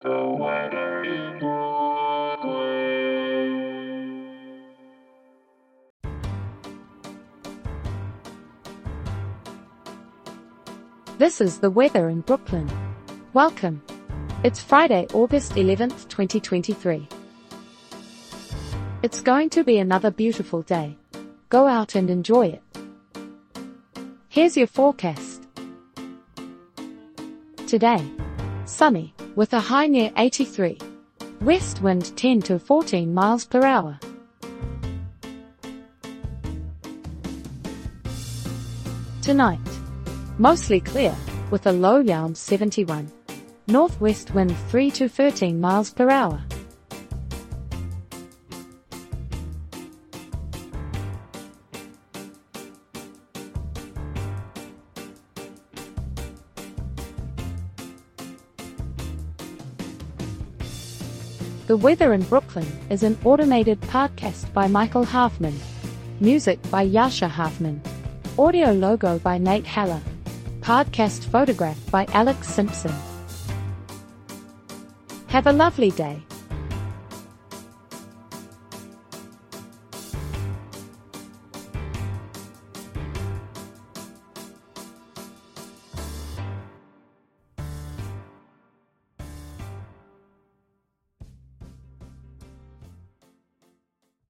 This is the weather in Brooklyn. Welcome. It's Friday, August 11th, 2023. It's going to be another beautiful day. Go out and enjoy it. Here's your forecast. Today, sunny, with a high near 83. West wind 10 to 14 miles per hour. Tonight, mostly clear, with a low around 71. Northwest wind 3 to 13 miles per hour. The Weather in Brooklyn is an automated podcast by Michael Hoffman. Music by Jascha Hoffman. Audio logo by Nate Heller. Podcast photograph by Alex Simpson. Have a lovely day.